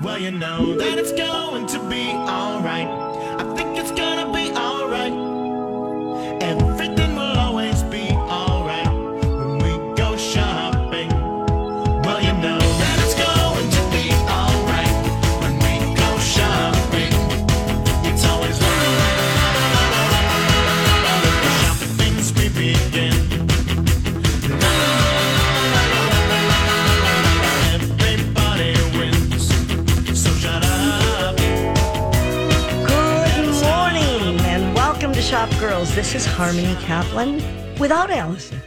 Well, you know that it's going to be alright. Girls. This is Harmony Kaplan without Allison.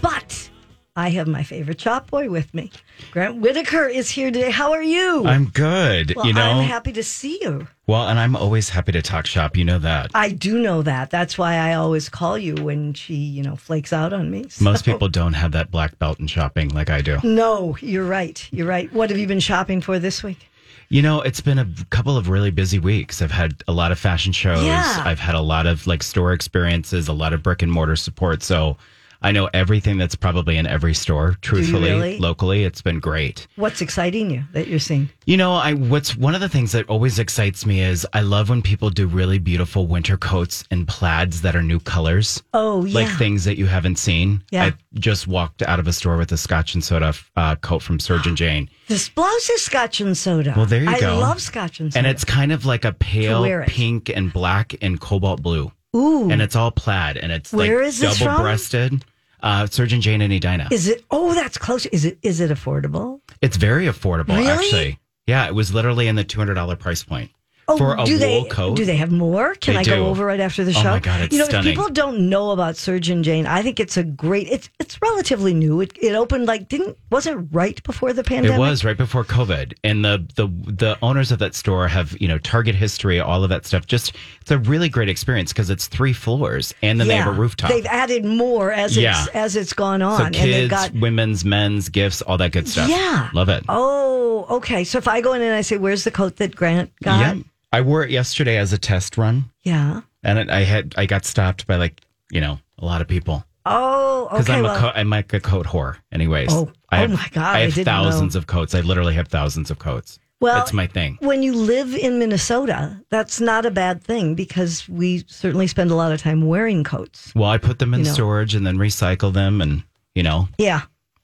But I have my favorite shop boy with me. Grant Whittaker is here today. How are you? I'm good. well, you know, I'm happy to see you. well, and I'm always happy to talk shop. You know that. I do know that. That's why I always call you when she, you know, flakes out on me. So- Most people don't have that black belt in shopping like I do. No, you're right. You're right. What have you been shopping for this week? You know, it's been a couple of really busy weeks. I've had a lot of fashion shows. Yeah. I've had a lot of like store experiences, a lot of brick and mortar support. So I know everything that's probably in every store, truthfully, really? locally. It's been great. What's exciting you that you're seeing? You know, I what's one of the things that always excites me is I love when people do really beautiful winter coats and plaids that are new colors. Oh, yeah. Like things that you haven't seen. Yeah. I just walked out of a store with a Scotch and soda uh, coat from Surgeon Jane. This blouse is scotch and soda. Well, there you I go. I love scotch and soda. And it's kind of like a pale pink and black and cobalt blue. Ooh. And it's all plaid and it's Where like double breasted. Uh, Surgeon Jane and Edina. Is it? Oh, that's close. Is it? Is it affordable? It's very affordable, Really? actually. Yeah, it was literally in the two hundred dollar price point Oh, for a do wool they, coat. Do they have more? Can They I do. go over right after the Oh show? my God, it's you know, stunning. people don't know about Surgeon Jane. I think it's a great. It's it's relatively new. It, it opened like didn't wasn't right before the pandemic. It was right before COVID, and the the the owners of that store have you know Target history, all of that stuff. Just it's a really great experience because it's three floors, and then they have a rooftop. They've added more as Yeah. it's as it's gone on, so and they've kids, got. women's, men's gifts, all that good stuff. Yeah, love it. Oh, okay. So if I go in and I say, "Where's the coat that Grant got?" yeah, I wore it yesterday as a test run, Yeah. and it, I had I got stopped by like you know a lot of people Oh, okay. because. I'm well, a co- I'm like a coat whore. Anyways, Oh, I oh have, my God, I I have know. thousands of coats. I literally have thousands of coats. Well, that's my thing. when you live in Minnesota, that's not a bad thing because we certainly spend a lot of time wearing coats. Well, I put them in You know. storage and then recycle them, and you know Yeah.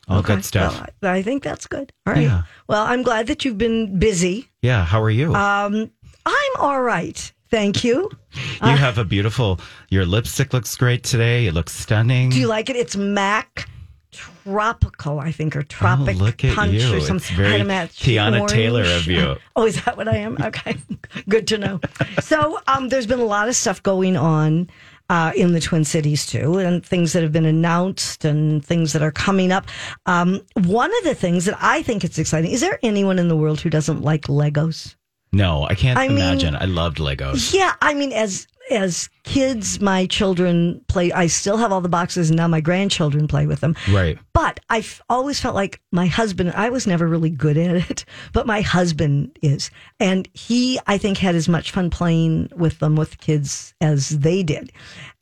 all Okay. good stuff. Well, I, I think that's good. All right. Yeah. Well, I'm glad that you've been busy. Yeah, how are you? Um, I'm all right. Thank you. you have a beautiful. Your lipstick looks great today. It looks stunning. Do you like it? It's MAC Tropical, I think, or Tropic oh, look at Punch you! or It's something. I very had a match Tiana orange. Taylor of you. Oh, is that what I am? Okay, good to know. So, um, there's been a lot of stuff going on uh, in the Twin Cities too, and things that have been announced and things that are coming up. Um, one of the things that I think it's exciting is there anyone in the world who doesn't like Legos? No, I can't I mean- imagine. I loved Legos. Yeah, I mean, as as kids, my children play. I still have all the boxes, and now my grandchildren play with them. Right. But I've always felt like my husband, I was never really good at it, but my husband is. And he, I think, had as much fun playing with them with kids as they did.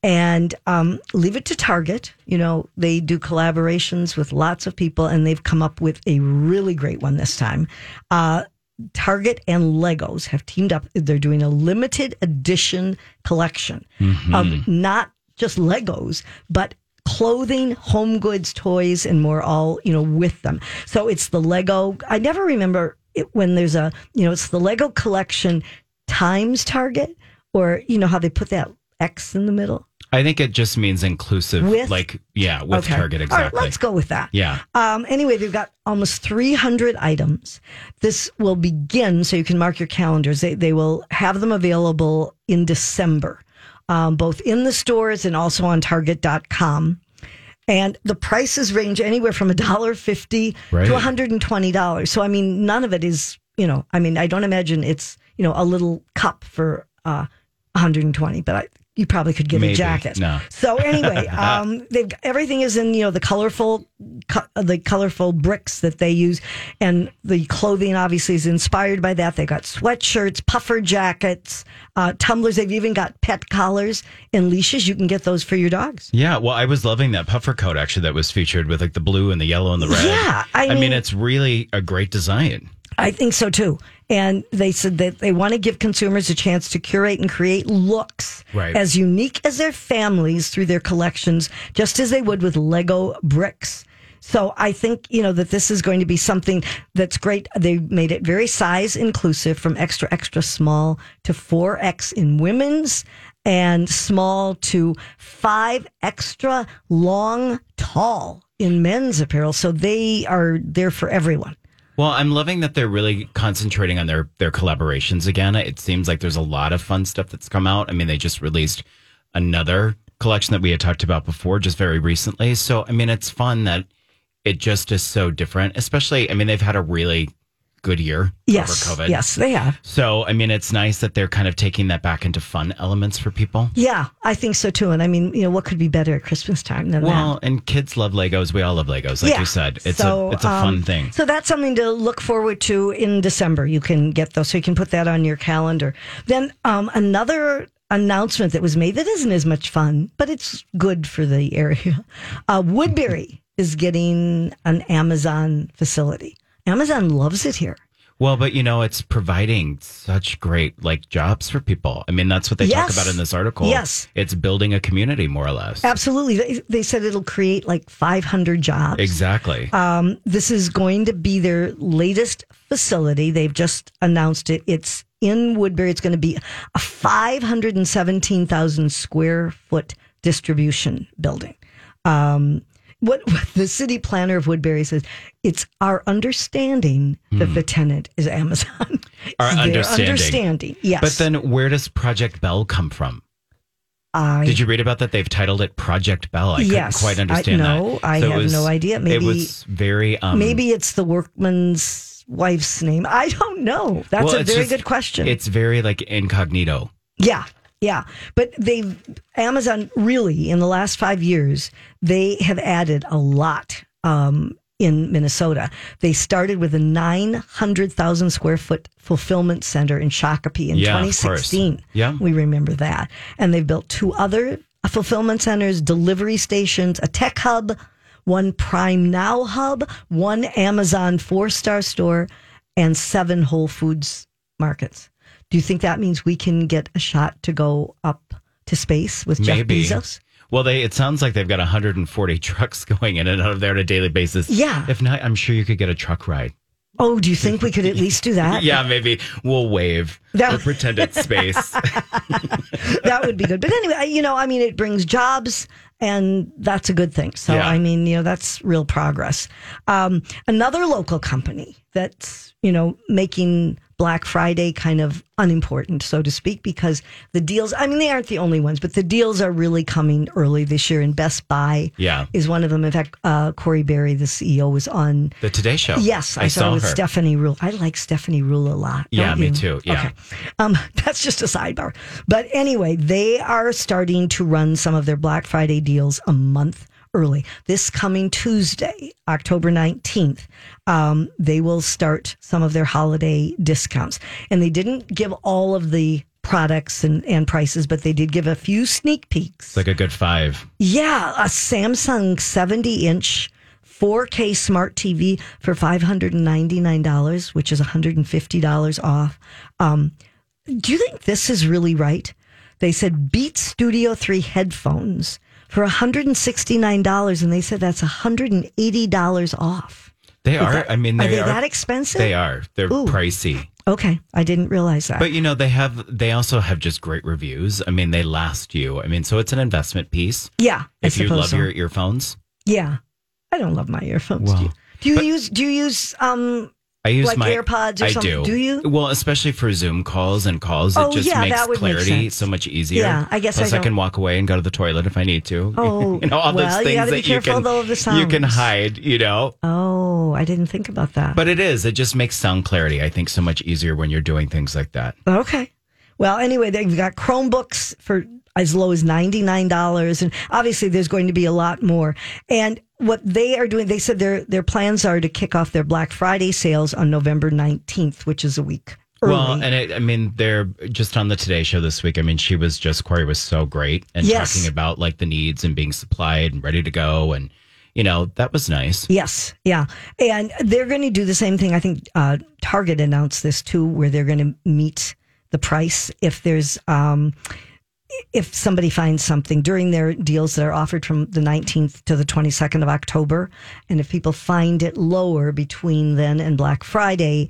And um, leave it to Target. You know, they do collaborations with lots of people, and they've come up with a really great one this time. Uh, Target and Legos have teamed up. They're doing a limited edition collection mm-hmm. of not just Legos, but clothing, home goods, toys, and more all, you know, with them. So it's the Lego. I never remember it when there's a, you know, it's the Lego collection times Target, or, you know, how they put that X in the middle. I think it just means inclusive. With? like yeah, with Okay. Target All right, exactly. let's go with that. Yeah. Um, anyway, they've got almost 300 items. This will begin, so you can mark your calendars. They, they will have them available in December, um, both in the stores and also on Target.com. And the prices range anywhere from $1.50 Right. to $120. So, I mean, none of it is, you know, I mean, I don't imagine it's, you know, a little cup for uh, 120, but I, you probably could get a jacket. No. So anyway, um, they've everything is in you know the colorful, co- the colorful bricks that they use, and the clothing obviously is inspired by that. They've got sweatshirts, puffer jackets, uh, tumblers. They've even got pet collars and leashes. You can get those for your dogs. Yeah, well, I was loving that puffer coat actually that was featured with like the blue and the yellow and the red. Yeah, I mean, mean- it's really a great design. I think so too. And they said that they want to give consumers a chance to curate and create looks Right. as unique as their families through their collections, just as they would with Lego bricks. So I think, you know, that this is going to be something that's great. They made it very size inclusive from extra, extra small to 4X in women's and small to five extra long tall in men's apparel. So they are there for everyone. Well, I'm loving that they're really concentrating on their their collaborations again. It seems like there's a lot of fun stuff that's come out. I mean, they just released another collection that we had talked about before just very recently. So, I mean, it's fun that it just is so different, especially I mean, they've had a really good year Yes. over COVID. Yes, they have. So, I mean, it's nice that they're kind of taking that back into fun elements for people. Yeah, I think so too. And I mean, you know, what could be better at Christmas time than Well, that? Well, and kids love Legos. We all love Legos, like Yeah. you said. It's So, a it's a um, fun thing. So that's something to look forward to in December. You can get those, so you can put that on your calendar. Then um, another announcement that was made that isn't as much fun, but it's good for the area. Uh, Woodbury is getting an Amazon facility. Amazon loves it here. Well, but you know, it's providing such great like jobs for people. I mean, that's what they talk about in this article. Yes. It's building a community more or less. Absolutely. They, they said it'll create like 500 jobs. Exactly. Um, this is going to be their latest facility. They've just announced it. It's in Woodbury. It's going to be a 517,000 square foot distribution building. Um, what, what the city planner of Woodbury says, it's our understanding that the tenant is Amazon. Hmm. Our understanding. understanding. Yes. but then where does Project Bell come from? I, Did you read about that? They've titled it Project Bell. I Yes. couldn't quite understand I- no, that. I it have no idea. Maybe- it was very um, maybe it's the workman's wife's name. I don't know. That's well, a very just- good question. It's very like incognito. Yeah, yeah. But they've Amazon really in the last five years they have added a lot um, in Minnesota. They started with a nine hundred thousand square foot fulfillment center in Shakopee in Yeah, 2016. Yeah. we remember that. And they've built two other fulfillment centers, delivery stations, a tech hub. One Prime Now hub, one Amazon four star store, and seven Whole Foods markets. Do you think that means we can get a shot to go up to space with Maybe. Jeff Bezos? Well, they it sounds like they've got 140 trucks going in and out of there on a daily basis. Yeah. If not, I'm sure you could get a truck ride. Oh, do you think we could at least do that? Yeah, maybe we'll wave That- or pretend it's space. that would be good. But anyway, you know, I mean, it brings jobs, and that's a good thing. So, Yeah. I mean, you know, that's real progress. Um, another local company that's, you know, making Black Friday kind of unimportant, so to speak, because the deals, I mean, they aren't the only ones, but the deals are really coming early this year, and Best Buy Yeah. is one of them. In fact, uh, Corie Barry, the CEO, was on The Today Show. Yes, I, saw, saw with her. Stephanie Ruhle. I like Stephanie Ruhle a lot. Yeah, me you? too, yeah. Okay. Um, that's just a sidebar. But anyway, they are starting to run some of their Black Friday deals a month early. This coming Tuesday, October 19th, um, they will start some of their holiday discounts. And they didn't give all of the products and, and prices, but they did give a few sneak peeks. It's like a good five. Yeah, a Samsung 70 inch 4K smart TV for $599, which is $150 off. Um, do you think this is really right? They said Beat Studio 3 headphones for $169, and they said that's $180 off. They Is are. that- I mean, they are they are that expensive? They are. They're Ooh. pricey. Okay, I didn't realize that. But you know, they have they also have just great reviews. I mean, they last you. I mean, so it's an investment piece. yeah, If you love so. your earphones. yeah, I don't love my earphones. do you, do you but- use do you use um I use Like my AirPods or I something? do. Do you? Well, especially for Zoom calls and calls, Oh, it just yeah, makes that would make clarity sense. so much easier. Yeah, I guess Plus, I I, can walk away and go to the toilet if I need to. Oh, you know all well, those you things be that you can though, of the you can hide. You know. Oh, I didn't think about that. But it is. It just makes sound clarity. I think so much easier when you're doing things like that. okay. Well, anyway, they've got Chromebooks for as low as $99 and obviously there's going to be a lot more. And what they are doing, they said their their plans are to kick off their Black Friday sales on November 19th, which is a week early. Well, and it, I mean, they're just on the Today Show this week. I mean, she was just Corie was so great and Yes. talking about like the needs and being supplied and ready to go, and you know, that was nice. Yes, yeah, and they're going to do the same thing. I think uh, Target announced this too, where they're going to meet the price if there's um, if somebody finds something during their deals that are offered from the 19th to the 22nd of October, and if people find it lower between then and Black Friday,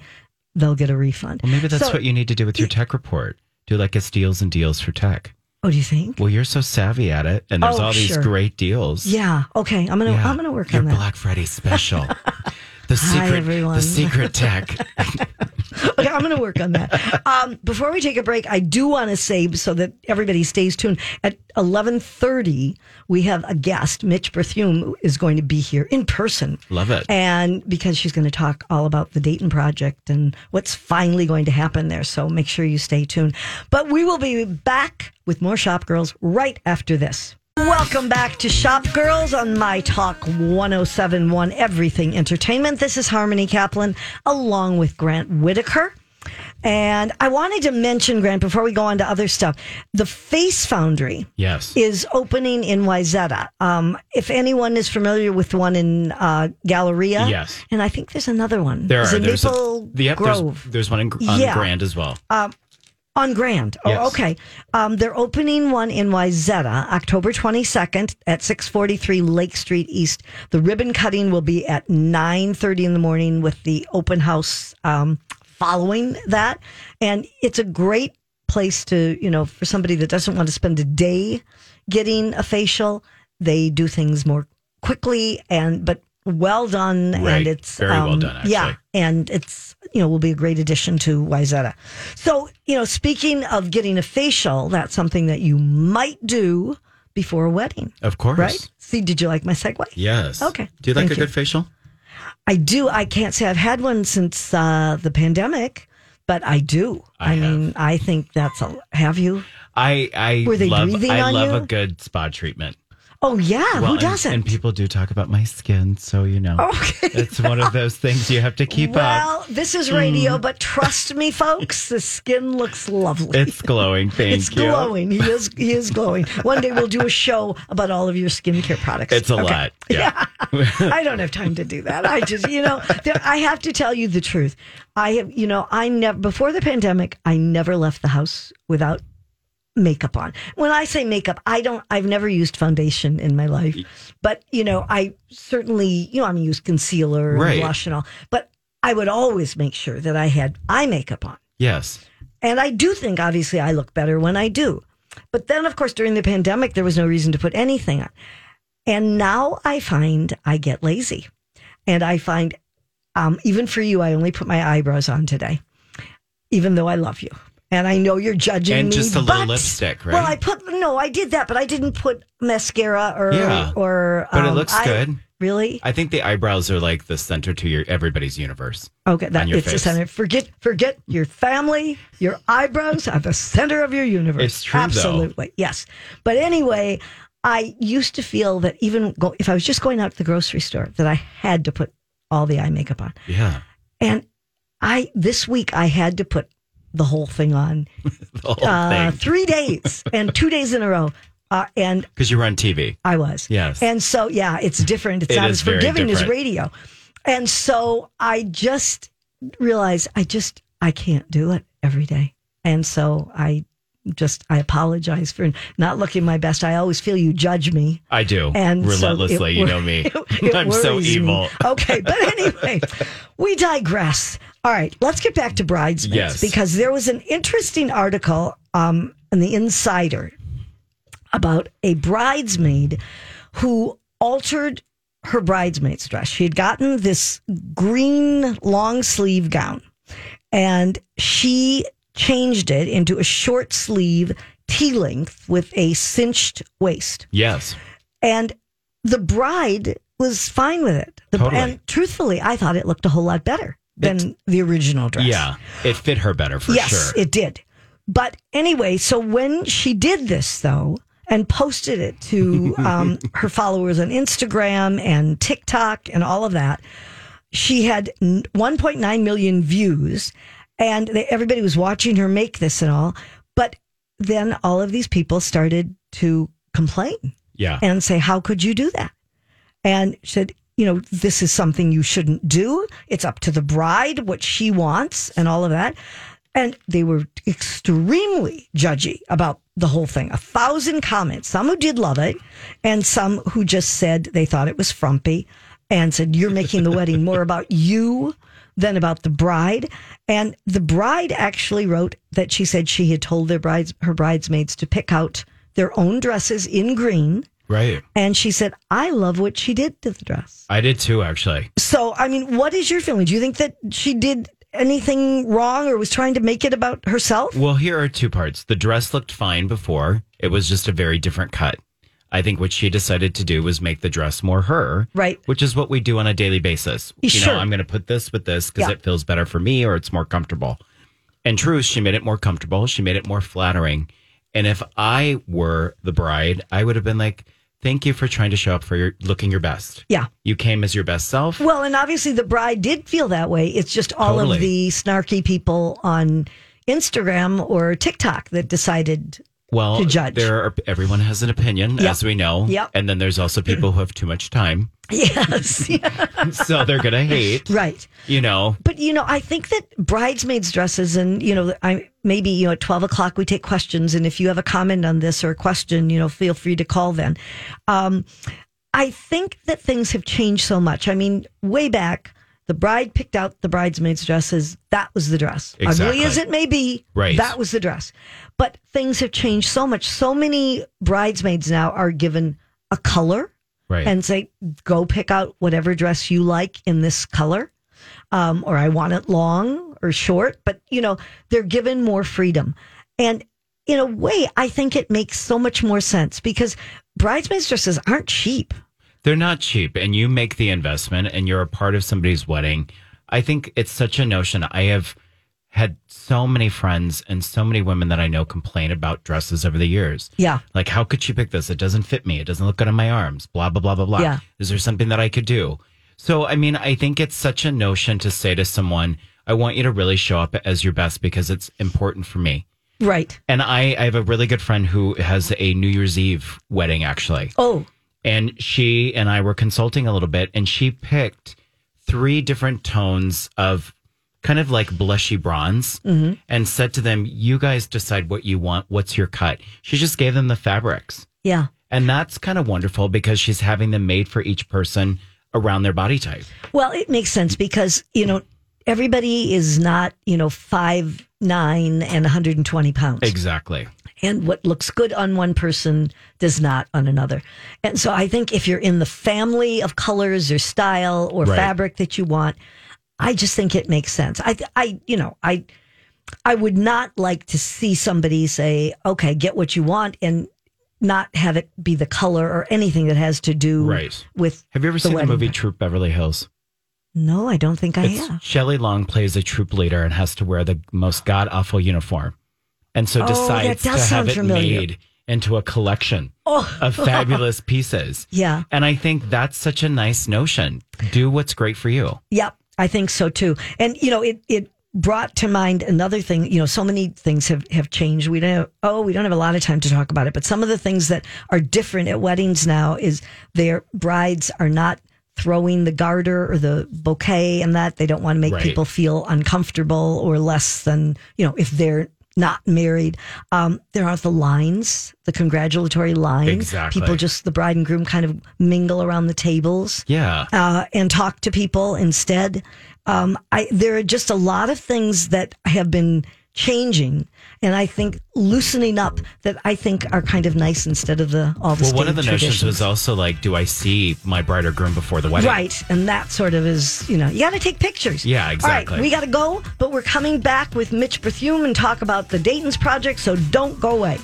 they'll get a refund. Well, maybe that's So- what you need to do with your tech report. Do like a deals and deals for tech. Oh, do you think? Well, you're so savvy at it, and there's Oh, all these sure. great deals. Yeah. Okay. I'm gonna Yeah. I'm gonna work your on that. Black Friday special. The Hi, secret, everyone. the secret tech. okay, I'm going to work on that. Um, before we take a break, I do want to say so that everybody stays tuned. At 11:30, we have a guest. Mitch Berthiaume is going to be here in person. Love it. And because she's going to talk all about the Dayton project and what's finally going to happen there. So make sure you stay tuned. But we will be back with more Shop Girls right after this. Welcome back to Shop Girls on My Talk 1071 Everything Entertainment. This is Harmony Kaplan along with Grant Whittaker. And I wanted to mention, Grant, before we go on to other stuff, the Face Foundry Yes. is opening in Wayzata. Um, if anyone is familiar with one in uh, Galleria, Yes. and I think there's another one. There are. There's, Maple a, yep, Grove there's one in, on Yeah. Grand as well. On Grand. Oh, Yes. okay. Um, they're opening one in Wayzata, October 22nd at 643 Lake Street East. The ribbon cutting will be at 9:30 in the morning with the open house um, following that. And it's a great place to, you know, for somebody that doesn't want to spend a day getting a facial. They do things more quickly and but well done Right. and it's um, Very well done, actually. yeah and it's you know will be a great addition to Wayzata. So you know, speaking of getting a facial, that's something that you might do before a wedding, Of course. right? See, did you like my segue? Yes. Okay. Do you like Thank a you. good facial? I do. I can't say I've had one since uh, the pandemic, but I do. I I, mean, I think that's a. Have you? I I Were they love breathing I on love you? a good spa treatment. Oh yeah, Well, who doesn't? And, people do talk about my skin, so you know. Okay. It's one of those things you have to keep up. well, this is radio, mm. but trust me, folks, the skin looks lovely. It's glowing. Thank It's you. glowing. He is he is glowing. One day we'll do a show about all of your skincare products. It's a Okay. lot. Yeah. I don't have time to do that. I just, you know, there, I have to tell you the truth. I have, you know, I never before the pandemic, I never left the house without makeup on. When I say makeup, I don't I've never used foundation in my life. But, you know, I certainly, you know, I'm used concealer Right. and blush and all. But I would always make sure that I had eye makeup on. Yes. And I do think, obviously, I look better when I do. But then, of course, during the pandemic, there was no reason to put anything on. And now I find I get lazy. And I find, um, even for you, I only put my eyebrows on today, even though I love you. And I know you're judging And me. just a little but- lipstick, right? Well, I put, no, I did that, but I didn't put mascara or, Yeah. or, But it um, looks I- good. Really? I think the eyebrows are like the center to your everybody's universe. Okay, that it's the center. Forget forget your family. Your eyebrows are the center of your universe. It's true, though. Absolutely, yes. But anyway, I used to feel that even go, if I was just going out to the grocery store, that I had to put all the eye makeup on. Yeah. And I this week I had to put the whole thing on The whole uh, thing. three days and two days in a row. Uh, and Because you were on TV. I was. Yes. And so, yeah, it's different. It's It not as forgiving as radio. And so I just realized I just, I can't do it every day. And so I just, I apologize for not looking my best. I always feel you judge me. I do. And so Relentlessly. it you know me. it I'm so me. evil. Okay, but anyway, we digress. All right, let's get back to bridesmaids Yes. because there was an interesting article um, in the Insider about a bridesmaid who altered her bridesmaid's dress. She had gotten this green long sleeve gown and she changed it into a short sleeve T length with a cinched waist. Yes. And the bride was fine with it. The, Totally. And truthfully, I thought it looked a whole lot better than the original dress. Yeah. It fit her better for yes, sure. it did. But anyway, so when she did this, though, and posted it to um, her followers on Instagram and TikTok and all of that, she had 1.9 million views, and they, everybody was watching her make this and all. But then all of these people started to complain yeah. and say, How could you do that? and said, you know, this is something you shouldn't do. It's up to the bride what she wants and all of that. And they were extremely judgy about the whole thing. A thousand comments, some who did love it, and some who just said they thought it was frumpy and said, You're making the wedding more about you than about the bride. And the bride actually wrote that she said she had told their brides, her bridesmaids to pick out their own dresses in green. Right. And she said, I love what she did to the dress. I did too, actually. So, I mean, what is your feeling? Do you think that she did anything wrong or was trying to make it about herself? Well, here are two parts. The dress looked fine before, it was just a very different cut. I think what she decided to do was make the dress more her. Right. Which is what we do on a daily basis. You Sure. know, I'm going to put this with this because Yeah. it feels better for me or it's more comfortable. In truth, she made it more comfortable. She made it more flattering. And if I were the bride, I would have been like, thank you for trying to show up for your looking your best. Yeah. You came as your best self. Well, and obviously the bride did feel that way. It's just all Totally. of the snarky people on Instagram or TikTok that decided. Well, to judge. there are everyone has an opinion, Yep. as we know. Yep. And then there's also people who have too much time. Yes. So they're gonna hate. right. You know. But you know, I think that bridesmaids dresses, and you know, I maybe you know at twelve o'clock we take questions, and if you have a comment on this or a question, you know, feel free to call. Then, um, I think that things have changed so much. I mean, way back, the bride picked out the bridesmaids' dresses. That was the dress, Exactly. ugly as it may be. Right. that was the dress. But things have changed so much. So many bridesmaids now are given a color Right. and say, go pick out whatever dress you like in this color. Um, or I want it long or short, but you know, they're given more freedom. And in a way, I think it makes so much more sense because bridesmaids dresses aren't cheap. They're not cheap, and you make the investment, and you're a part of somebody's wedding. I think it's such a notion. I have had so many friends and so many women that I know complain about dresses over the years. Yeah. Like, how could she pick this? It doesn't fit me. It doesn't look good on my arms. Blah, blah, blah, blah, blah. Yeah. Is there something that I could do? So, I mean, I think it's such a notion to say to someone, I want you to really show up as your best because it's important for me. Right. And I, I have a really good friend who has a New Year's Eve wedding, actually. Oh, And she and I were consulting a little bit, and she picked three different tones of kind of like blushy bronze mm-hmm. and said to them, You guys decide what you want. What's your cut? She just gave them the fabrics. yeah. And that's kind of wonderful because she's having them made for each person around their body type. Well, it makes sense because, you know, everybody is not, you know, five, nine and 120 pounds. Exactly. And what looks good on one person does not on another. And so I think if you're in the family of colors or style or Right. fabric that you want, I just think it makes sense. I, I, you know, I, I would not like to see somebody say, "Okay, get what you want," and not have it be the color or anything that has to do Right. with. Have you ever the seen the movie Troop Beverly Hills? No, I don't think I It's have. Shelley Long plays a troop leader and has to wear the most god awful uniform, and so Oh, decides to have it familiar. made into a collection Oh. of fabulous pieces. Yeah. And I think that's such a nice notion. Do what's great for you. Yep, I think so too. And you know, it it brought to mind another thing. You know, so many things have have changed. We don't. Oh, we don't have a lot of time to talk about it. But some of the things that are different at weddings now is their brides are not throwing the garter or the bouquet and that they don't want to make Right. people feel uncomfortable or less than you know if they're not married um there are the lines the congratulatory lines Exactly. people just the bride and groom kind of mingle around the tables Yeah. uh, and talk to people instead. Um, I, there are just a lot of things that have been changing, and I think loosening up that I think are kind of nice instead of the all the Well, one of the notions was also like, do I see my bride or groom before the wedding? Right, and that sort of is, you know, you got to take pictures. Yeah, exactly. right, we got to go, but we're coming back with Mitch Berthiaume and talk about the Dayton's project, so don't go away.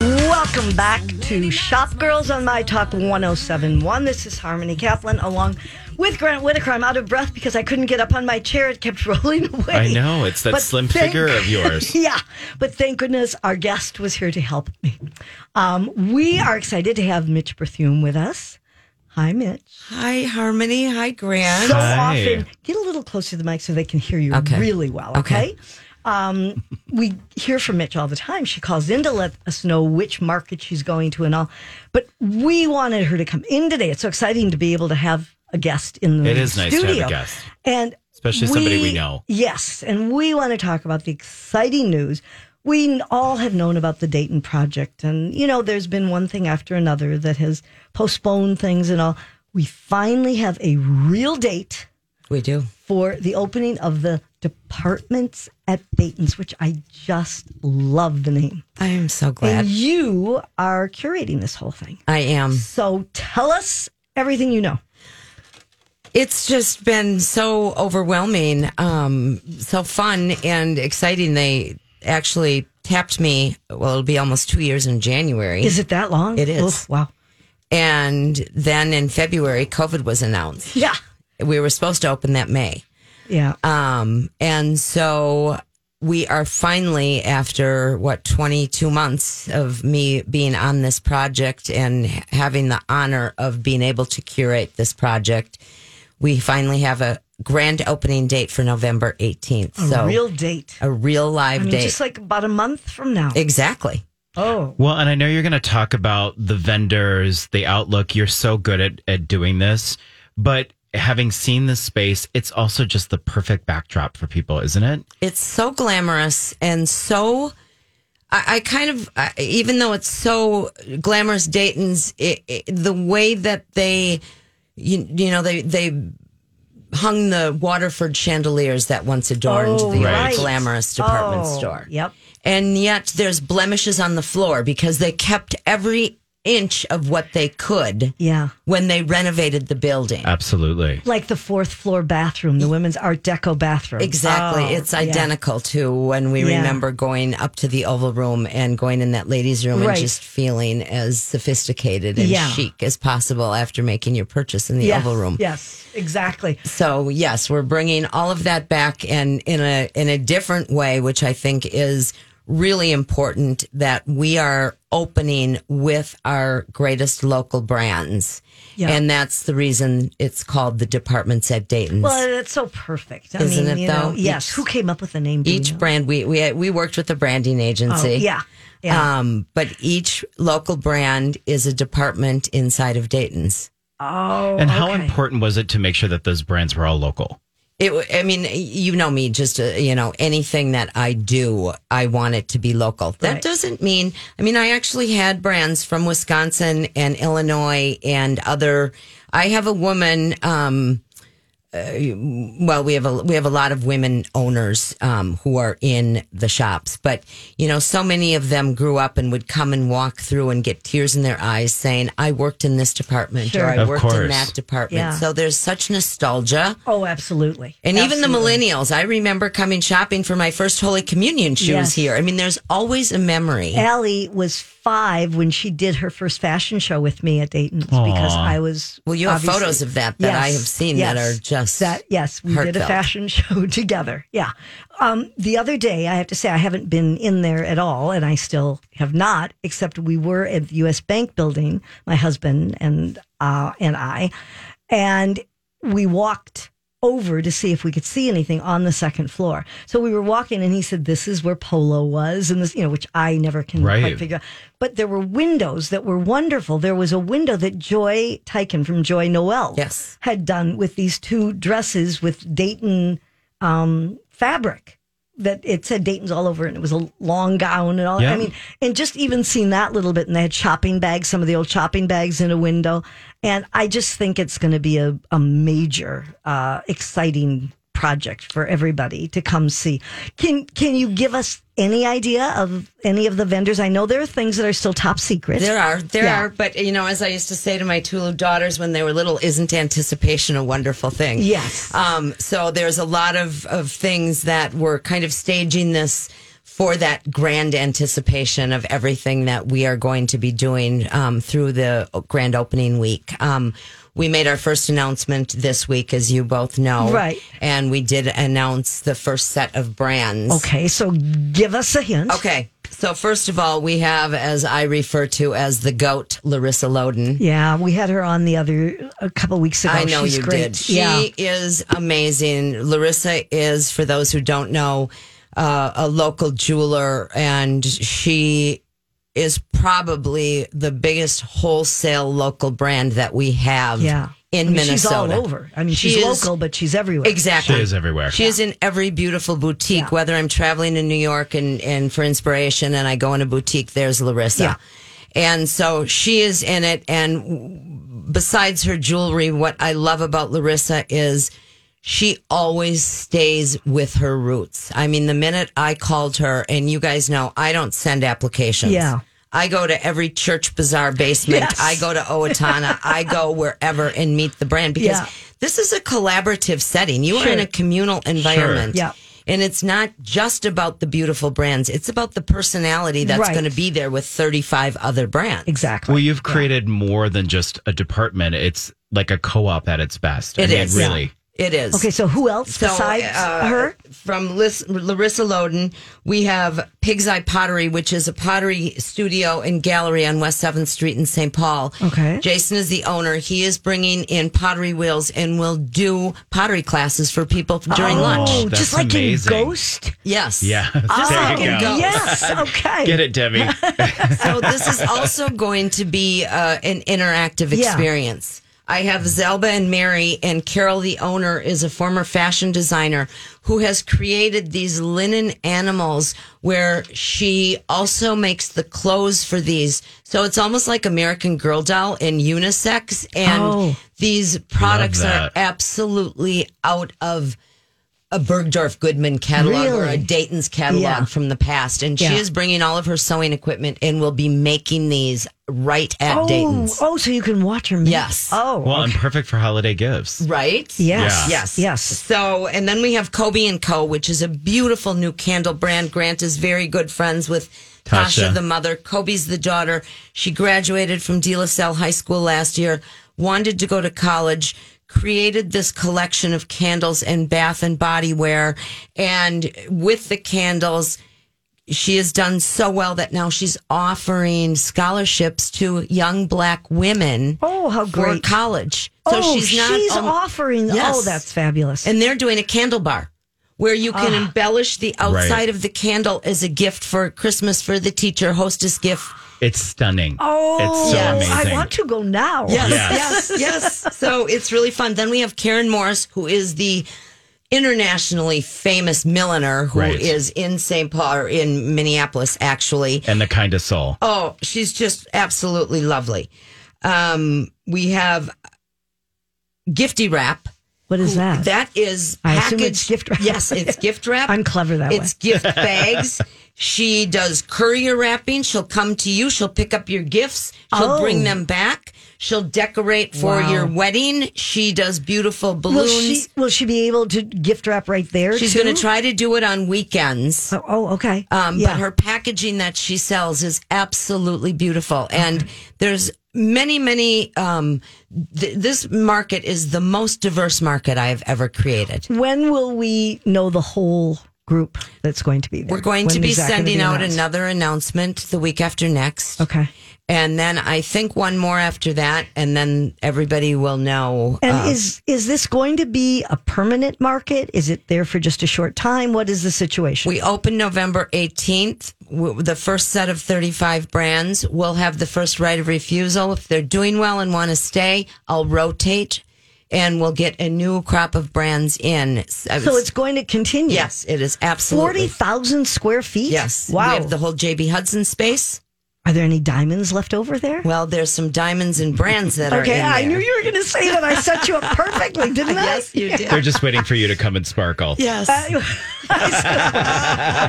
Welcome back to Shop Girls on My Talk 1071. This is Harmony Kaplan along with Grant Whittaker. I'm out of breath because I couldn't get up on my chair. It kept rolling away. I know. It's that But slim thank- figure of yours. yeah, but thank goodness our guest was here to help me. Um, we are excited to have Mitch Berthiaume with us. Hi, Mitch. Hi, Harmony. Hi, Grant. So Hi. often, get a little closer to the mic so they can hear you Okay. really well. Okay. Okay. um, we hear from Mitch all the time. She calls in to let us know which market she's going to and all. But we wanted her to come in today. It's so exciting to be able to have a guest in the It is nice to have a studio. guest. And Especially somebody we know. Yes, and we want to talk about the exciting news. We all have known about the Dayton project, and you know, there's been one thing after another that has postponed things and all. We finally have a real date We do. for the opening of the departments at Dayton's, which I just love the name. I am so And glad. you are curating this whole thing. I am. So tell us everything you know. It's just been so overwhelming, um, so fun and exciting. They actually tapped me. Well, it'll be almost two years in January. Is it that long? It is. Oof, wow. and then in February, COVID was announced. Yeah. We were supposed to open that May. Yeah. Um, and so we are finally, after what, 22 months of me being on this project and having the honor of being able to curate this project, we finally have a grand opening date for November 18th. A so real date. a real live I mean, date. just like about a month from now. exactly. oh. Well, and I know you're going to talk about the vendors, the outlook. You're so good at, at doing this. But having seen this space, it's also just the perfect backdrop for people, isn't it? it's so glamorous and so I, I kind of I, even though it's so glamorous Dayton's it, it, the way that they you, you know they they hung the Waterford chandeliers that once adorned Oh, the right. glamorous department Oh, store Yep. and yet there's blemishes on the floor because they kept every inch of what they could Yeah. when they renovated the building Absolutely. Like the fourth floor bathroom, the women's Art Deco bathroom. Exactly. Oh, it's yeah. identical to when we Yeah. remember going up to the Oval Room and going in that ladies' room Right. and just feeling as sophisticated and Yeah. chic as possible after making your purchase in the Yes, Oval Room. Yes, exactly. So yes, we're bringing all of that back and in a in a different way, which I think is really important that we are opening with our greatest local brands. Yeah. And that's the reason it's called the departments at Dayton's. Well, that's so perfect. I Isn't mean, it, you know, though? yes. Each- Who came up with the name? do you each know? brand we we we worked with a branding Oh, agency. yeah. Yeah. Um, but each local brand is a department inside of Dayton's. oh. And how okay. important was it to make sure that those brands were all local? It, I mean, you know me, just, uh, you know, anything that I do, I want it to be local. That Right. doesn't mean, I mean, I actually had brands from Wisconsin and Illinois and other, I have a woman, um, well, we have a we have a lot of women owners um, who are in the shops, but you know, so many of them grew up and would come and walk through and get tears in their eyes, saying, "I worked in this department Sure. or I Of worked in that department." Yeah. So there's such nostalgia. Oh, absolutely. And even the millennials, I remember coming shopping for my first Holy Communion shoes Yes. here. I mean, there's always a memory. Allie was five when she did her first fashion show with me at Dayton's because I was. Well, you have photos of that that I have seen that are just that. Yes, we did a fashion show together. Yeah. Um, the other day, I have to say, I haven't been in there at all, and I still have not. Except we were at the U.S. Bank building, my husband and uh, and I, and we walked over to see if we could see anything on the second floor. So we were walking and he said, this is where Polo was. And this, you know, which I never can Right. quite figure out. But there were windows that were wonderful. There was a window that Joy Teiken from Joynoelle Yes. had done with these two dresses with Dayton um, fabric that it said Dayton's all over and it was a long gown and all. Yeah. I mean, and just even seeing that little bit and they had shopping bags, some of the old shopping bags in a window. And I just think it's going to be a, a major, uh, exciting project for everybody to come see. Can, can you give us any idea of any of the vendors? I know there are things that are still top secret. There are, there Yeah. are, but you know, as I used to say to my two daughters when they were little, isn't anticipation a wonderful thing? Yes. Um, so there's a lot of, of things that we're kind of staging this for that grand anticipation of everything that we are going to be doing um, through the grand opening week. Um, we made our first announcement this week, as you both know. Right. And we did announce the first set of brands. Okay, so give us a hint. Okay. So first of all, we have, as I refer to as the goat, Larissa Loden. Yeah, we had her on the other a couple weeks ago. I know She's you great. did. She yeah. is amazing. Larissa is, for those who don't know, uh, a local jeweler, and she is probably the biggest wholesale local brand that we have Yeah. in I mean, Minnesota. She's all over. I mean, She she's is- local, but she's everywhere. Exactly. She is everywhere. She is in every beautiful boutique, Yeah. whether I'm traveling in New York and, and for inspiration and I go in a boutique, there's Larissa. Yeah. And so she is in it. And besides her jewelry, what I love about Larissa is she always stays with her roots. I mean, the minute I called her, and you guys know I don't send applications. Yeah. I go to every church bazaar basement. Yes. I go to Owatonna. I go wherever and meet the brand because Yeah. this is a collaborative setting. You are in a communal environment. Yeah. And it's not just about the beautiful brands. It's about the personality that's Right. going to be there with 35 other brands. exactly. Well, you've created more than just a department. It's like a co-op at its best. It I mean, is. really. It is. okay, so who else So, besides uh, her? From Lis- Larissa Loden, we have Pig's Eye Pottery, which is a pottery studio and gallery on West 7th Street in St. Paul. Okay. Jason is the owner. He is bringing in pottery wheels and will do pottery classes for people during oh, lunch. That's just like amazing. in Ghost. Yes. Yeah. Oh, there you go. yes. Okay. Get it, Debbie. So this is also going to be uh, an interactive Yeah. Experience. I have Zelba and Mary, and Carol, the owner, is a former fashion designer who has created these linen animals where she also makes the clothes for these. So it's almost like American Girl doll in unisex, and Oh. these products are absolutely out of a Bergdorf Goodman catalog or a Dayton's catalog Yeah. from the past. And she Yeah. is bringing all of her sewing equipment and will be making these right at oh, Dayton's. oh, so you can watch her. make- Yes. Oh, Well, and perfect for holiday gifts. Right? yes. Yeah. Yes. Yes. So, and then we have Kobe and Co., which is a beautiful new candle brand. Grant is very good friends with Tasha, Tasha. the mother. Kobe's the daughter. She graduated from De La Salle High School last year, wanted to go to college, created this collection of candles and bath and body wear. And with the candles, she has done so well that now she's offering scholarships to young black women Oh, how for great. college. So oh, she's not um, offering. Yes. Oh, that's fabulous. and they're doing a candle bar where you can Ah. embellish the outside Right. of the candle as a gift for Christmas for the teacher, hostess gift. It's stunning. oh, it's so yes. amazing. I want to go now. Yes, Yes. yes, yes. So it's really fun. Then we have Karen Morris, who is the internationally famous milliner who is Right. in St. Paul or in Minneapolis, actually. and the kind of soul. Oh, she's just absolutely lovely. Um, we have Gifty Wrap. What is that? That is packaged. gift wrap. Yes, it's gift wrap. I'm clever that It's gift bags. She does courier wrapping. She'll come to you. She'll pick up your gifts. She'll Oh. bring them back. She'll decorate for Wow. your wedding. She does beautiful Will balloons. she will she be able to gift wrap right there? She's going to try to do it on weekends. Oh, oh, okay. Um, yeah. But her packaging that she sells is absolutely beautiful. And there's many, many, um, th- this market is the most diverse market I have ever created. when will we know the whole group that's going to be there? We're going to be is that gonna sending out another announcement the week after next. Okay. And then I think one more after that, and then everybody will know. And uh, is is this going to be a permanent market? Is it there for just a short time? What is the situation? we open November 18th. The first set of 35 brands will have the first right of refusal. If they're doing well and want to stay, I'll rotate and we'll get a new crop of brands in. so it's going to continue. yes, it is absolutely. Forty thousand square feet. Yes. Wow. We have the whole JB Hudson space. Are there any diamonds left over there? Well, there's some diamonds and brands that are okay, I there. knew you were going to say that. I set you up perfectly, didn't I? Yes, you did. They're just waiting for you to come and sparkle. Yes. Uh,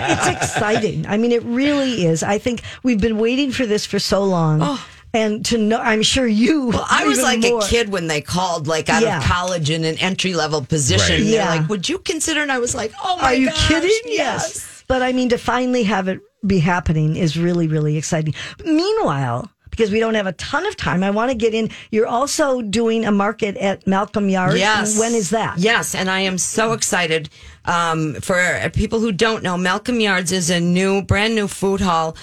it's exciting. I mean, it really is. I think we've been waiting for this for so long. Oh. And to know, I'm sure you. Well, I was like more. a kid when they called, like out Yeah. of college in an entry level position. Right. They're Yeah. like, "Would you consider?" And I was like, "Oh my god, Are you gosh, kidding? Yes. But I mean, to finally have it be happening is really, really exciting. Meanwhile, because we don't have a ton of time, I want to get in. You're also doing a market at Malcolm Yard. Yes. When is that? Yes, and I am so excited. Um, for people who don't know, Malcolm Yards is a new, brand new food hall.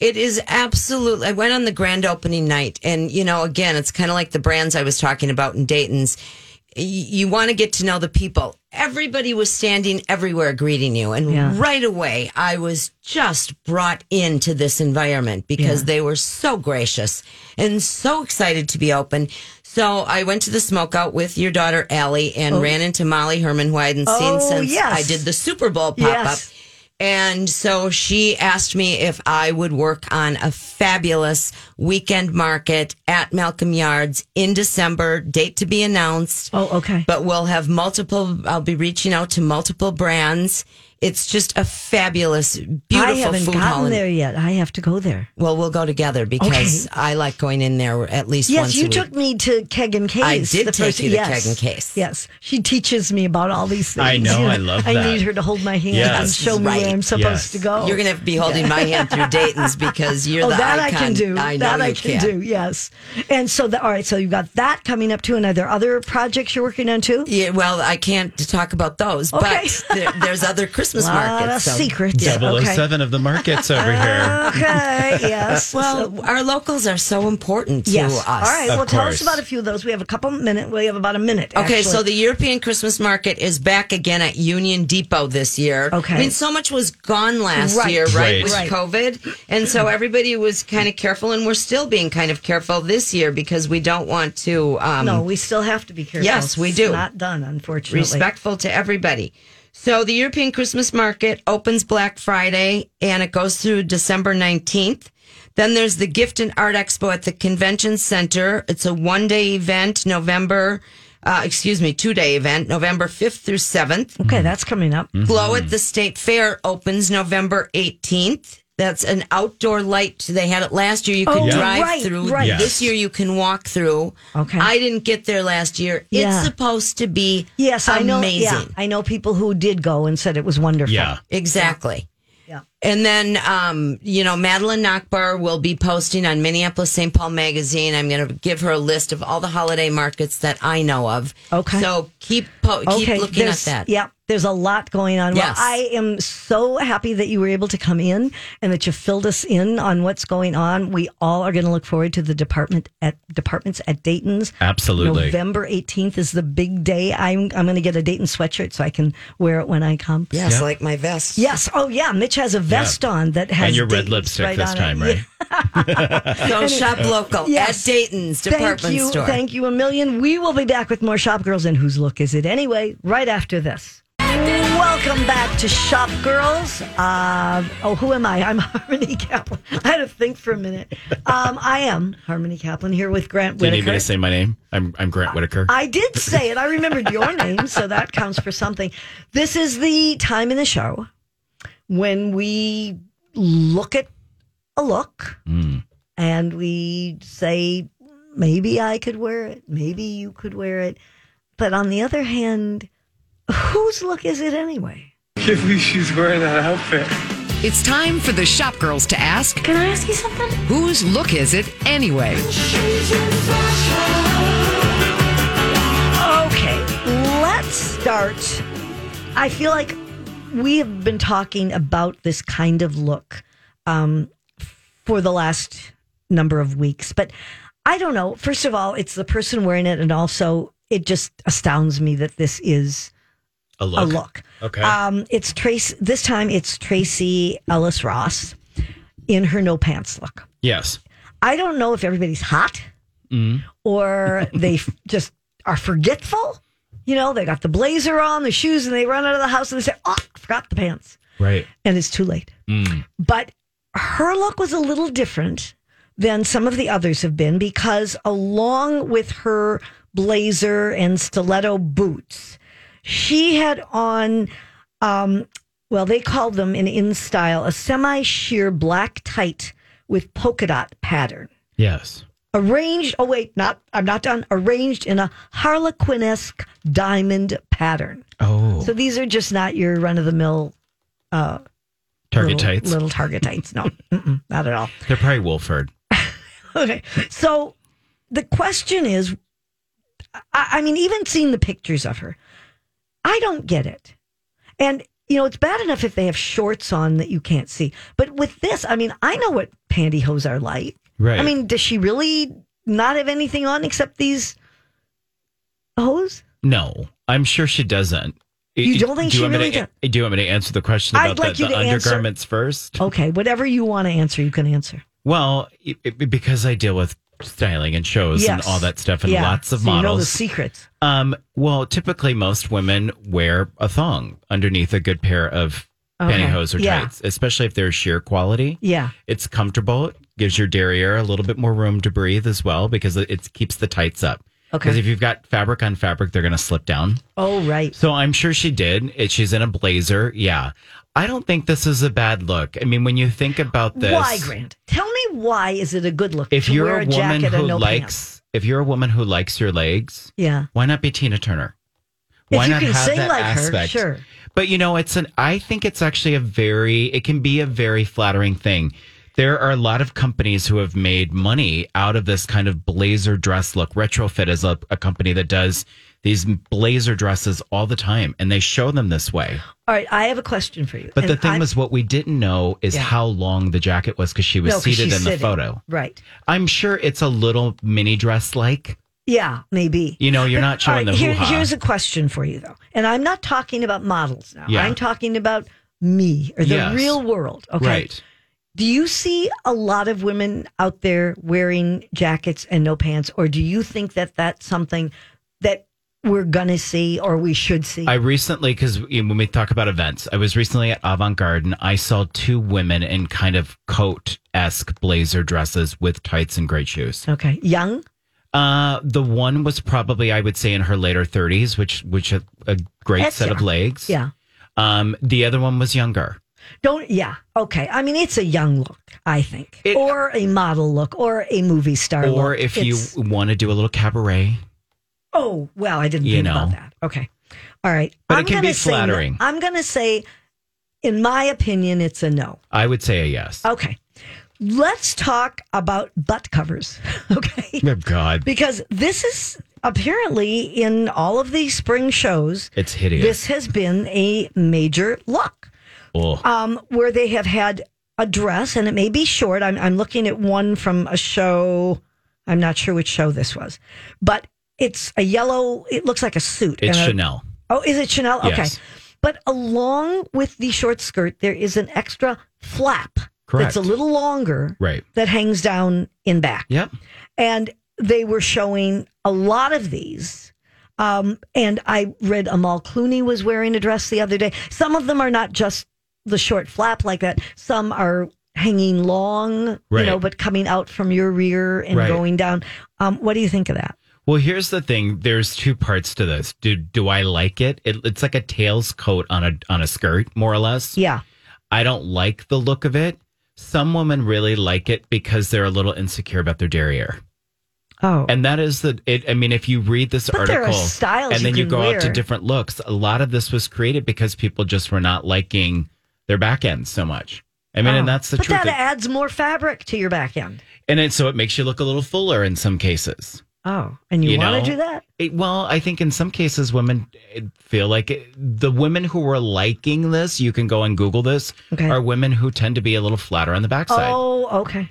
It is absolutely. I went on the grand opening night, and you know, again, it's kind of like the brands I was talking about in Dayton's. y- you want to get to know the people. Everybody was standing everywhere greeting you. And Yeah. right away, I was just brought into this environment because Yeah. they were so gracious and so excited to be open. So I went to the smokeout with your daughter, Allie, and oh. ran into Molly Herman, who I hadn't seen Oh, since yes. I did the Super Bowl pop up. And so she asked me if I would work on a fabulous weekend market at Malcolm Yards in December, date to be announced. Oh, okay. But we'll have multiple, I'll be reaching out to multiple brands. It's just a fabulous, beautiful I haven't food gotten hall. there yet. I have to go there. Well, we'll go together because I like going in there at least Yes, once you a week. took me to Keg and Case. I did the take first- you to yes, Keg and Case. Yes, she teaches me about all these things. I know, I love That. I need her to hold my hand Yes. and show me where I'm supposed Yes. to go. You're going to be holding my hand through Dayton's because you're Oh, the that icon. I can do. I know that you I can, do. Yes. And so, the, all right. So you've got that coming up too. And are there other projects you're working on too? Yeah, well, I can't talk about those, Okay. but there, there's other Christmas A lot markets. of so- secrets. Double Okay. 007 of the markets over here. Okay. Yes. Well, So- our locals are so important to yes. us. All right. Of well, tell us about a few of those. We have a couple minutes. We have about a minute. Okay, actually. so the European Christmas market is back again at Union Depot this year. Okay. I mean, so much was gone last Right. year, right, Right. with Right. COVID. And so everybody was kind of careful, and we're still being kind of careful this year because we don't want to. Um, no, we still have to be careful. Yes, we It's do. Not done, unfortunately. respectful to everybody. So the European Christmas market opens Black Friday and it goes through December 19th. Then there's the Gift and Art Expo at the Convention Center. It's a one day event, November, uh, excuse me, two day event, November 5th through 7th. Okay, that's coming up. Glow at the State Fair opens November 18th. That's an outdoor light. They had it last year. You could Oh, drive right, through. right. Yes. This year you can walk through. Okay. I didn't get there last year. Yeah. It's supposed to be Yes, I know. amazing. Yeah, I know people who did go and said it was wonderful. Yeah. Exactly. Yeah. And then, um, you know, Madeline Nachbar will be posting on Minneapolis St. Paul Magazine. I'm going to give her a list of all the holiday markets that I know of. Okay. So keep po- keep Okay, looking at there's- that. Yeah, there's a lot going on. Yes. Well, I am so happy that you were able to come in and that you filled us in on what's going on. We all are going to look forward to the department at departments at Dayton's. Absolutely. November 18th is the big day. I'm I'm going to get a Dayton sweatshirt so I can wear it when I come. Yes, Yeah. like my vest. Yes. Oh, yeah. Mitch has a vest on that has And your red Dayton's lipstick right this on it. time, right? So shop local Yes. at Dayton's department Thank you. store. Thank you a million. We will be back with more Shop Girls and Whose Look Is It Anyway right after this. Welcome back to Shop Girls. Uh, oh, who am I? I'm Harmony Kaplan. I had to think for a minute. Um, I am Harmony Kaplan here with Grant you need me say my name? I'm, I'm Grant Whittaker. I did say it. I remembered your name, so that counts for something. This is the time in the show when we look at a look and we say, maybe I could wear it, maybe you could wear it. But on the other hand, whose look is it anyway? can't believe she's wearing that outfit. It's time for the shop girls to ask, Can I ask you something? whose look is it anyway? Okay, let's start. I feel like we have been talking about this kind of look um, for the last number of weeks, but I don't know. First of all, it's the person wearing it, and also it just astounds me that this is a look. a look. Okay. Um, it's Trace. This time, it's Tracee Ellis Ross in her no pants look. yes. I don't know if everybody's hot or they f- just are forgetful. You know, they got the blazer on, the shoes, and they run out of the house and they say, "Oh, I forgot the pants," Right. and it's too late. But her look was a little different than some of the others have been because, along with her blazer and stiletto boots, she had on. Um, well, they called them in in style a semi sheer black tight with polka dot pattern Yes. arranged oh wait not i'm not done arranged in a harlequinesque diamond pattern Oh. so these are just not your run-of-the-mill Target little, tights. little target tights no not at all They're probably Wolford. okay so the question is I, I mean even seeing the pictures of her i don't get it and you know it's bad enough if they have shorts on that you can't see but with this i mean i know what pantyhose are like Right. I mean, does she really not have anything on except these hose? No, I'm sure she doesn't. You don't think do she really to, Do you want me to answer the question I'd about like the, you the to answer- undergarments first? Okay, whatever you want to answer, you can answer. Well, it, it- because I deal with styling and shows and all that stuff and Yeah, lots of so You know the secrets. um, well, typically most women wear a thong underneath a good pair of Okay. pantyhose or Yeah. tights, especially if they're sheer quality. Yeah. It's comfortable. It gives your derriere a little bit more room to breathe as well because it, it keeps the tights up. Okay. Because if you've got fabric on fabric, they're going to slip down. Oh, right. So I'm sure she did. It, she's in a blazer. Yeah. I don't think this is a bad look. I mean, when you think about this, Why, Grant? Tell me why is it a good look if you're a a, woman who no likes, pants? if you're a woman who likes your legs, Yeah. why not be Tina Turner? Why you not can have sing that like her, aspect? sure. But you know, it's an. I think it's actually a very. It can be a very flattering thing. There are a lot of companies who have made money out of this kind of blazer dress look. Retrofête is a, a company that does these blazer dresses all the time, and they show them this way. All right, I have a question for you. But the thing I'm- was, what we didn't know is Yeah. how long the jacket was because she was No, seated in the photo. Right. I'm sure it's a little mini dress like. Yeah, maybe. You know, you're not showing right, the here-. Here's a question for you, though. And I'm not talking about models now. Yeah. I'm talking about me or the Yes. real world. Okay. Right. Do you see a lot of women out there wearing jackets and no pants, or do you think that that's something we're gonna see or we should see? I recently, because when we talk about events, I was recently at Avant Garde and I saw two women in kind of coat esque blazer dresses with tights and great shoes. okay, young. Uh, the one was probably, I would say, in her later 30s, which which a, a great That's set of legs. Yeah. Um, the other one was younger. Don't. Yeah. Okay. I mean, it's a young look. I think, It- or a model look, or a movie star look. Or if you want to do a little cabaret. Oh, well, I didn't You think know. about that. Okay. All right. But it I'm can be say no. flattering. I'm going to say, in my opinion, it's a no. I would say a yes. Okay. Let's talk about butt covers. Okay. Oh, God. Because this is apparently in all of these spring shows, It's hideous. this has been a major look Oh. um, where they have had a dress, and it may be short. I'm, I'm looking at one from a show. I'm not sure which show this was, but it's a yellow. It looks like a suit. it's and a- Chanel. Oh, is it Chanel? Okay. But along with the short skirt, there is an extra flap Correct. that's a little longer Right. that hangs down in back. Yep. And they were showing a lot of these. Um, and I read Amal Clooney was wearing a dress the other day. Some of them are not just the short flap like that. Some are hanging long, you know, but coming out from your rear and Right. going down. Um, what do you think of that? Well, here's the thing. There's two parts to this. Do do I like it? it? It's like a tails coat on a on a skirt, more or less. Yeah. I don't like the look of it. Some women really like it because they're a little insecure about their derriere. Oh. And that is the it I mean if you read this But article and then you can go out to different looks, a lot of this was created because people just were not liking their back end so much. I mean, Oh. and that's the but truth. But that adds more fabric to your back end. and it, so it makes you look a little fuller in some cases. Oh, and you, You want to do that? It, well, I think in some cases, women feel like it, the women who were liking this, you can go and Google this, Okay. are women who tend to be a little flatter on the backside. Oh, okay.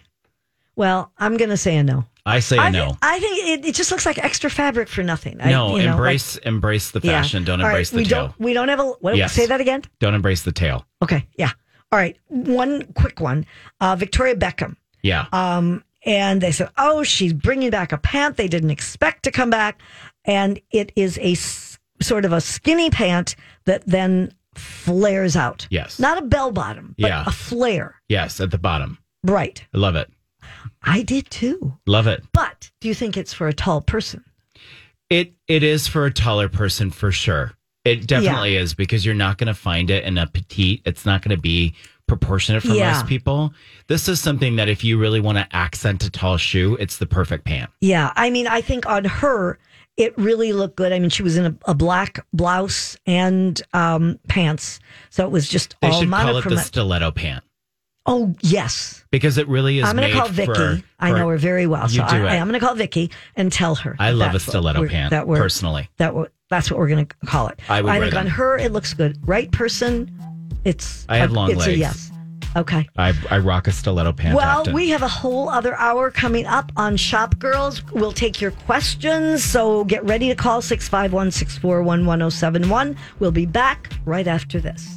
Well, I'm going to say a no. I say I, no. I think it, it just looks like extra fabric for nothing. I- no, you know, embrace embrace the like- yeah. fashion. Don't All right, embrace we the tail. Don't, we don't have a. What, Yes. Say that again. Don't embrace the tail. Okay. Yeah. All right. One quick one. Uh, Victoria Beckham. Yeah. Um, and they said, oh, she's bringing back a pant they didn't expect to come back. And it is a s- sort of a skinny pant that then flares out. Yes. Not a bell bottom, but Yeah. a flare. yes, at the bottom. Right. I love it. I did too. Love it. But do you think it's for a tall person? It it is for a taller person for sure. It definitely is because you're not going to find it in a petite. It's not going to be proportionate for Yeah. most people. This is something that if you really want to accent a tall shoe, it's the perfect pant. Yeah. I mean, I think on her, it really looked good. I mean, she was in a, a black blouse and um, pants. So it was just They all should call it the stiletto pant oh, yes. because it really is. I'm going to call Vicky. for- I know her very well. You So do I, it. I'm going to call Vicky and tell her. I love a stiletto pant that we're- personally. That we're, that's what we're going to call it. I would I think them. on her, it looks good. Right person, it's I have a- long it's legs. A yes. Okay. I, I rock a stiletto pant. Well, often. we have a whole other hour coming up on Shop Girls. We'll take your questions, so get ready to call 651 641 1071. We'll be back right after this.